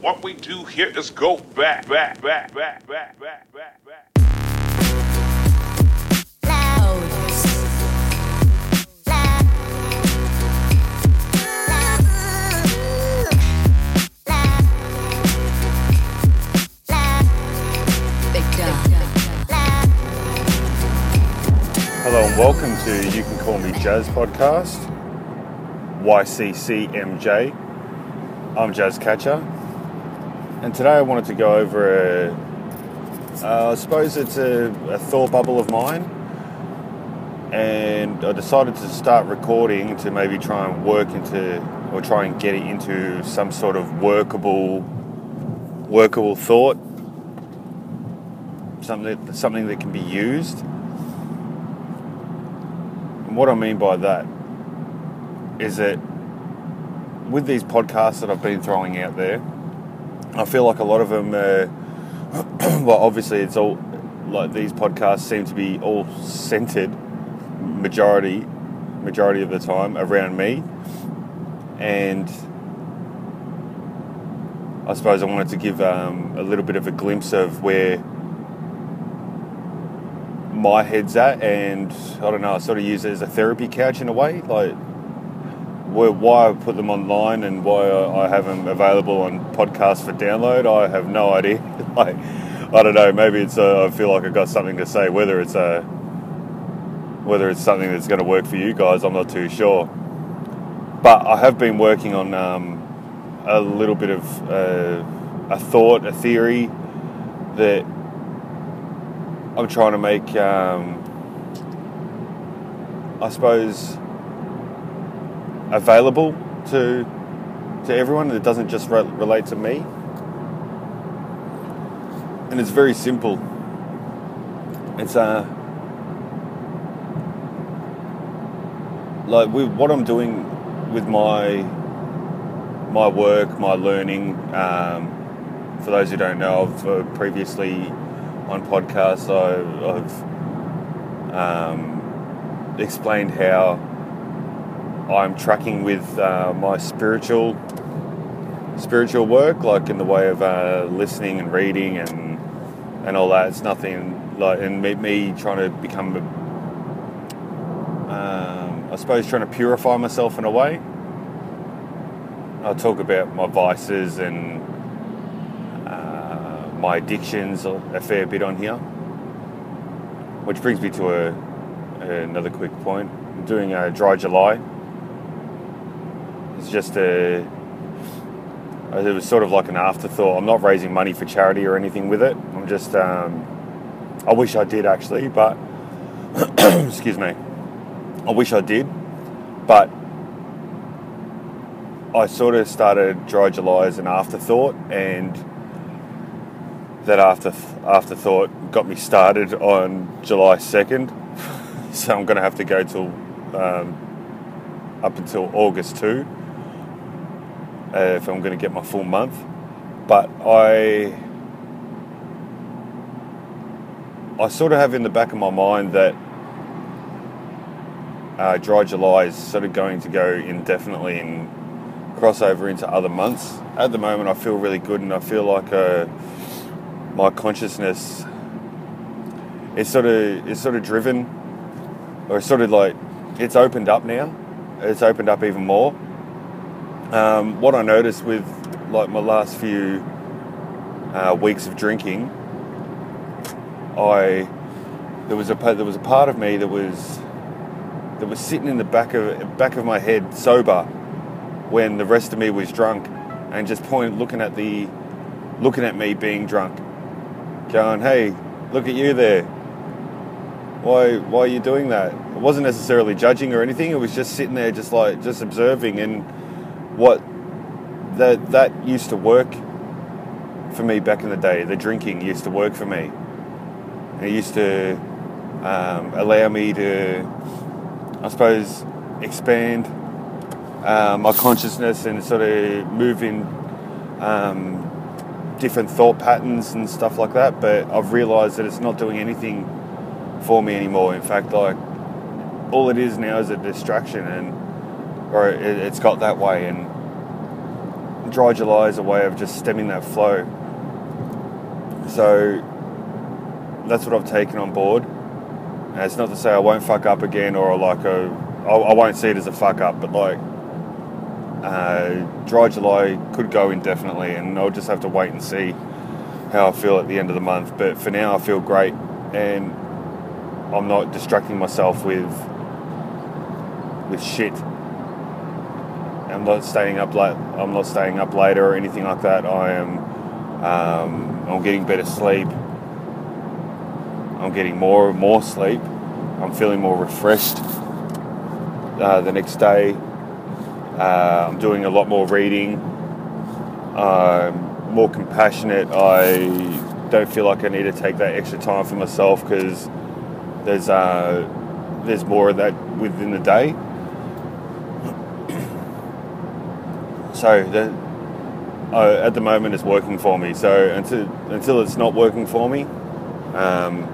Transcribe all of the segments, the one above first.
What we do here is go back, back, back, back, back, back, back, back. Hello and welcome to You Can Call Me Jazz podcast, YCCMJ. I'm Jaz Kacar, and today I wanted to go over a, uh, I suppose it's a, a thought bubble of mine, and I decided to start recording to maybe try and work into, or try and get it into some sort of workable, workable thought, something something that can be used. And what I mean by that is that with these podcasts that I've been throwing out there, I feel like a lot of them, uh, well, obviously it's all like these podcasts seem to be all centered majority majority of the time around me, and I suppose I wanted to give um, a little bit of a glimpse of where my head's at, and I don't know. I sort of use it as a therapy couch in a way, like why I put them online and why I, have them available on podcasts for download. I have no idea. like I don't know. Maybe it's uh, I feel like I've got something to say. Whether it's a whether it's something that's going to work for you guys, I'm not too sure. But I have been working on um, a little bit of uh, a thought, a theory that I'm trying to make, um, I suppose, available to to everyone that doesn't just re- relate to me. And it's very simple. It's uh, like with what I'm doing with my my work, my learning. Um, for those who don't know, I've uh, previously on podcasts, I, I've um, explained how I'm tracking with uh, my spiritual spiritual work, like in the way of uh, listening and reading and and all that. It's nothing like and me, me trying to become, um, I suppose, trying to purify myself in a way. I talk about my vices and my addictions a fair bit on here. Which brings me to a, another quick point. I'm doing a dry July. It's just a. It was sort of like an afterthought. I'm not raising money for charity or anything with it. I'm just. Um, I wish I did actually, but. excuse me. I wish I did, but. I sort of started dry July as an afterthought and that after afterthought got me started on July 2nd. so I'm going to have to go till um, up until August 2 uh, if I'm going to get my full month. But I I sort of have in the back of my mind that uh, dry July is sort of going to go indefinitely and cross over into other months. At the moment, I feel really good and I feel like uh, my consciousness is sort of is sort of driven or sort of like it's opened up now it's opened up even more um, what I noticed with like my last few uh, weeks of drinking I there was a there was a part of me that was that was sitting in the back of back of my head sober when the rest of me was drunk and just point looking at the looking at me being drunk going, "Hey, look at you there. Why, why are you doing that?" It wasn't necessarily judging or anything. It was just sitting there, just like just observing, and what that that used to work for me back in the day. The drinking used to work for me. It used to um, allow me to, I suppose, expand uh, my consciousness and sort of move in. Um, different thought patterns and stuff like that, but I've realised that it's not doing anything for me anymore. In fact, like all it is now is a distraction, and or it, it's got that way. And dry July is a way of just stemming that flow. So that's what I've taken on board. And it's not to say I won't fuck up again or like a, I, I won't see it as a fuck up, but like uh, dry July could go indefinitely, and I'll just have to wait and see how I feel at the end of the month. But for now, I feel great, and I'm not distracting myself with with shit. I'm not staying up late. I'm not staying up later or anything like that. I am. Um, I'm getting better sleep. I'm getting more more sleep. I'm feeling more refreshed uh, the next day. Uh, I'm doing a lot more reading. I'm more compassionate. I don't feel like I need to take that extra time for myself because there's uh, there's more of that within the day. So the, uh, at the moment it's working for me. So until until it's not working for me, um,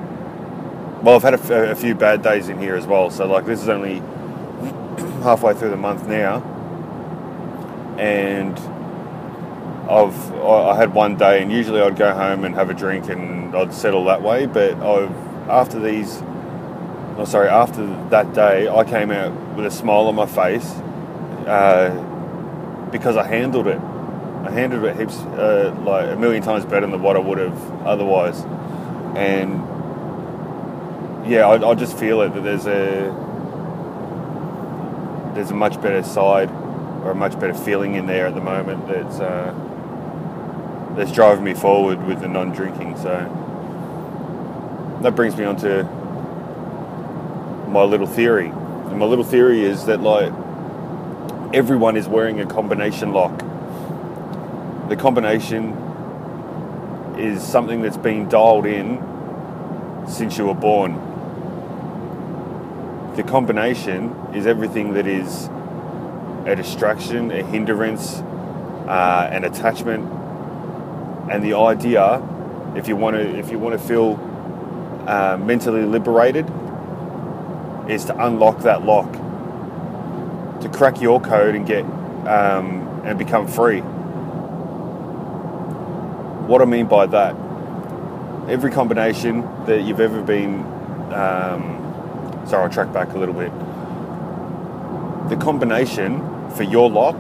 well, I've had a, few bad days in here as well. So like this is only halfway through the month now, and I've I I had one day, and usually I'd go home and have a drink and I'd settle that way. But I've after these, oh sorry, after that day, I came out with a smile on my face uh, because I handled it. I handled it heaps uh, like a million times better than what I would have otherwise, and yeah, I, I just feel it that there's a there's a much better side or a much better feeling in there at the moment that's uh, that's driving me forward with the non-drinking. So that brings me on to my little theory. And my little theory is that like everyone is wearing a combination lock. The combination is something that's been dialed in since you were born. The combination is everything that is a distraction, a hindrance, uh, an attachment, and the idea, if you want to, if you want to feel uh, mentally liberated, is to unlock that lock, to crack your code and get um, and become free. What I mean by that, every combination that you've ever been, um, sorry, I'll track back a little bit. The combination for your lock,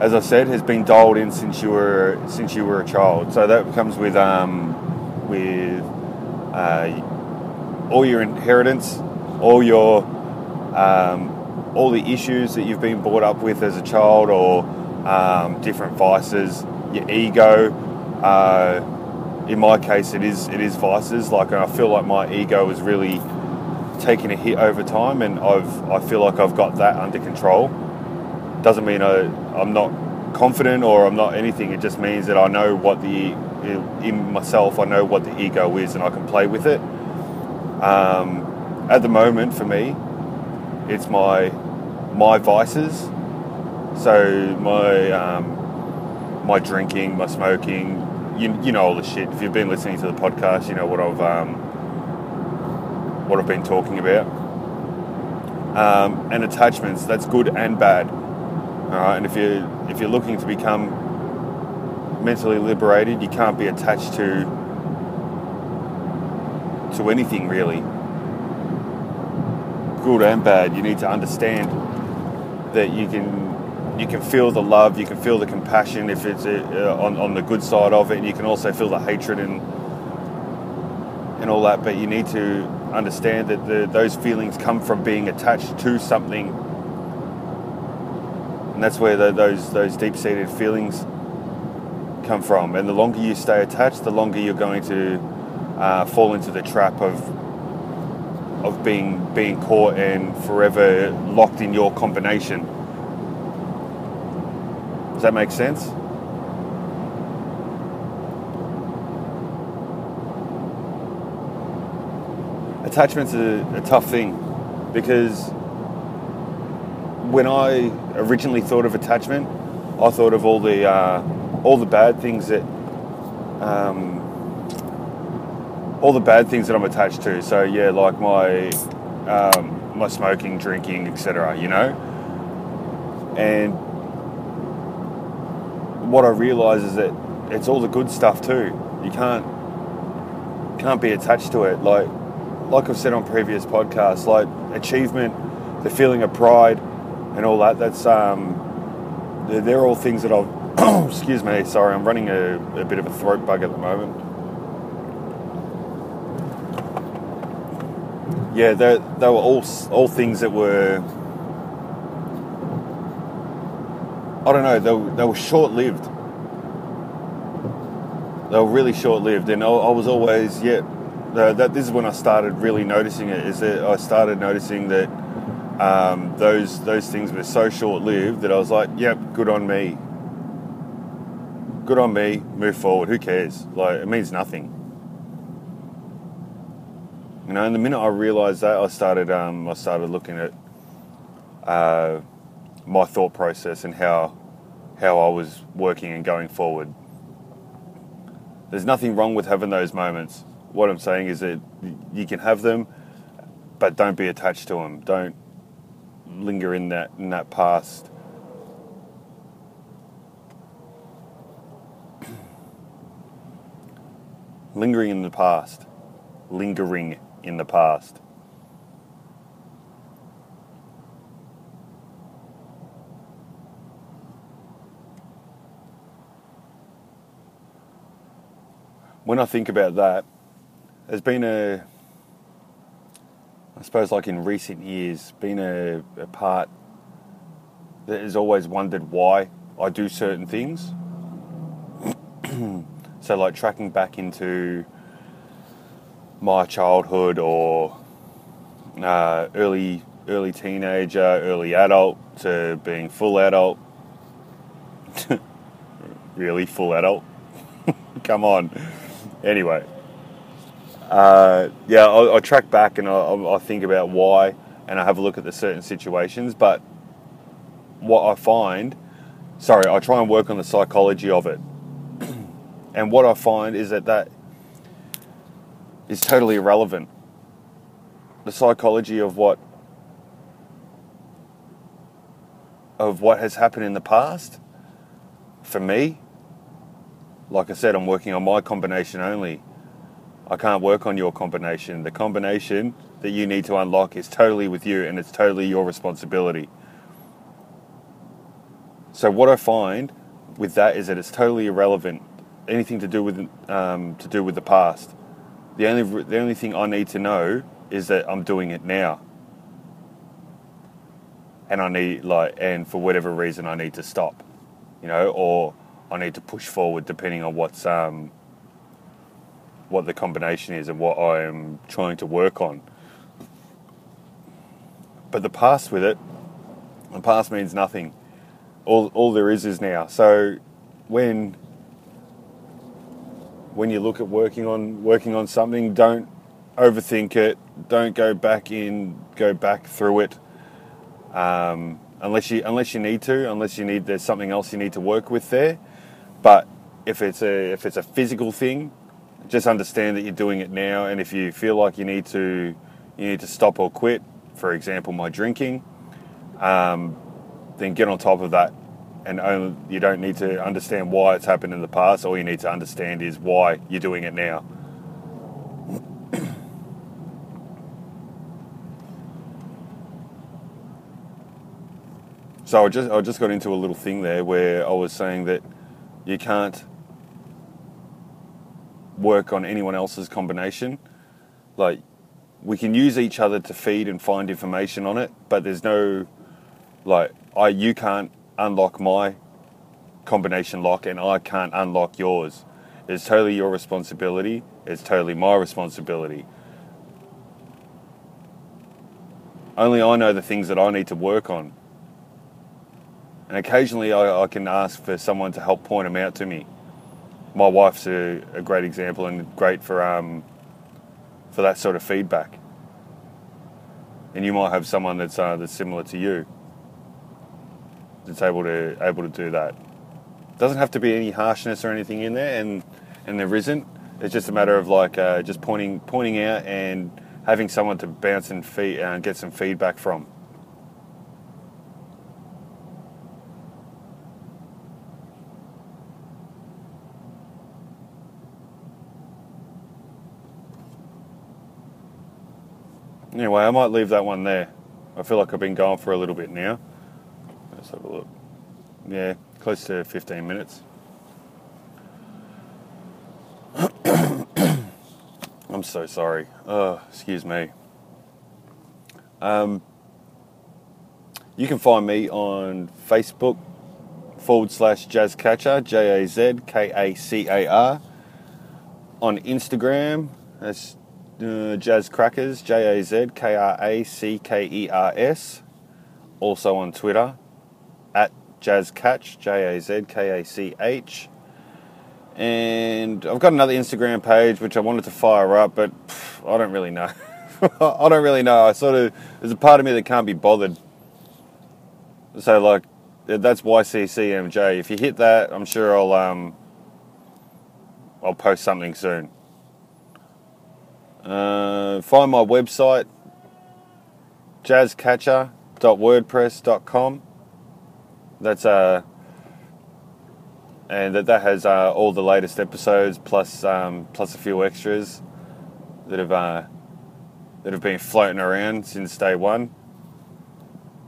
as I said, has been dialed in since you were since you were a child. So that comes with um, with uh, all your inheritance, all your um, all the issues that you've been brought up with as a child, or um, different vices, your ego. Uh, in my case, it is it is vices. Like I feel like my ego is really taking a hit over time, and I've I feel like I've got that under control. Doesn't mean I, I'm not confident or I'm not anything. It just means that I know what the in myself I know what the ego is, and I can play with it. Um, at the moment, for me, it's my my vices. So my um, my drinking, my smoking, you, you know all the shit. If you've been listening to the podcast, you know what I've um, what I've been talking about. Um, and attachments, that's good and bad. All right, and if you if you're looking to become mentally liberated, you can't be attached to to anything really. Good and bad. You need to understand that you can you can feel the love, you can feel the compassion if it's uh, on, on the good side of it, and you can also feel the hatred and and all that. But you need to understand that the, those feelings come from being attached to something, and that's where the, those those deep seated feelings come from. And the longer you stay attached, the longer you're going to uh, fall into the trap of of being being caught and forever locked in your combination. Does that make sense? Attachment's a, a tough thing because when I originally thought of attachment, I thought of all the uh, all the bad things that um, all the bad things that I'm attached to. So yeah, like my um, my smoking, drinking, etc. You know, and what I realise is that it's all the good stuff too. You can't can't be attached to it. Like like I've said on previous podcasts, like achievement, the feeling of pride, and all that. That's um, they're, they're all things that I've. excuse me. Sorry, I'm running a, a bit of a throat bug at the moment. Yeah, they they were all all things that were. I don't know. They were, they were short lived. They were really short lived, and I, I was always yeah. The, that this is when I started really noticing it. Is that I started noticing that um, those those things were so short lived that I was like, yep, good on me. Good on me. Move forward. Who cares? Like it means nothing. You know, and the minute I realised that, I started um, I started looking at uh, my thought process and how how I was working and going forward. There's nothing wrong with having those moments. What I'm saying is that you can have them, but don't be attached to them. Don't linger in that in that past. Lingering in the past. Lingering in the past. When I think about that, there's been a, I suppose, like in recent years, been a, a part that has always wondered why I do certain things. so, like tracking back into my childhood or uh, early early teenager, early adult to being full adult. really, full adult? Come on. Anyway, uh, yeah, I, I, track back and I, I think about why, and I have a look at the certain situations. But what I find, sorry, I try and work on the psychology of it. and what I find is that that is totally irrelevant. The psychology of what of what has happened in the past for me like I said I'm working on my combination only. I can't work on your combination. The combination that you need to unlock is totally with you and it's totally your responsibility. So what I find with that is that it's totally irrelevant. Anything to do with um, to do with the past the only the only thing I need to know is that I'm doing it now. And I need like and for whatever reason I need to stop. You know, or I need to push forward depending on what's um what the combination is and what I am trying to work on. But the past with it, the past means nothing. All all there is is now. So when when you look at working on working on something, don't overthink it. Don't go back in, go back through it, um, unless you unless you need to. Unless you need there's something else you need to work with there. But if it's a if it's a physical thing, just understand that you're doing it now. And if you feel like you need to you need to stop or quit, for example, my drinking, um, then get on top of that and only, you don't need to understand why it's happened in the past. All you need to understand is why you're doing it now. so I just I just got into a little thing there where I was saying that you can't work on anyone else's combination. Like we can use each other to feed and find information on it, but there's no like I you can't unlock my combination lock and I can't unlock yours. It's totally your responsibility. It's totally my responsibility. Only I know the things that I need to work on. And occasionally I, I can ask for someone to help point them out to me. My wife's a, a great example and great for, um, for that sort of feedback. And you might have someone that's, uh, that's similar to you that's able to able to do that. Doesn't have to be any harshness or anything in there, and and there isn't. It's just a matter of like uh, just pointing pointing out and having someone to bounce and feed, uh, get some feedback from. Anyway, I might leave that one there. I feel like I've been going for a little bit now. Let's have a look. Yeah, close to 15 minutes. I'm so sorry. Oh, excuse me. Um, you can find me on Facebook forward slash Jaz Kacar, J A Z K A C A R. On Instagram, that's uh, Jaz Krackers, J A Z K R A C K E R S. Also on Twitter, at Jaz Kach, J A Z K A C H. And I've got another Instagram page which I wanted to fire up, but pff, I don't really know. I don't really know. I sort of there's a part of me that can't be bothered. So like that's YCCMJ. If you hit that, I'm sure I'll um I'll post something soon. Uh, find my website jazkacar.wordpress.com. That's uh and that, that has uh, all the latest episodes plus um, plus a few extras that have uh, that have been floating around since day one.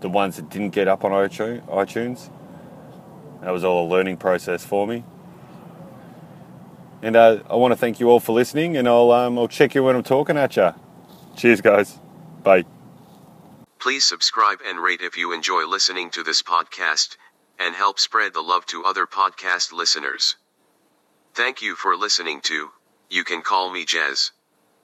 The ones that didn't get up on iTunes. That was all a learning process for me. And uh, I want to thank you all for listening, and I'll um, I'll check you when I'm talking at you. Cheers, guys. Bye. Please subscribe and rate if you enjoy listening to this podcast, and help spread the love to other podcast listeners. Thank you for listening to You Can Call Me Jazz.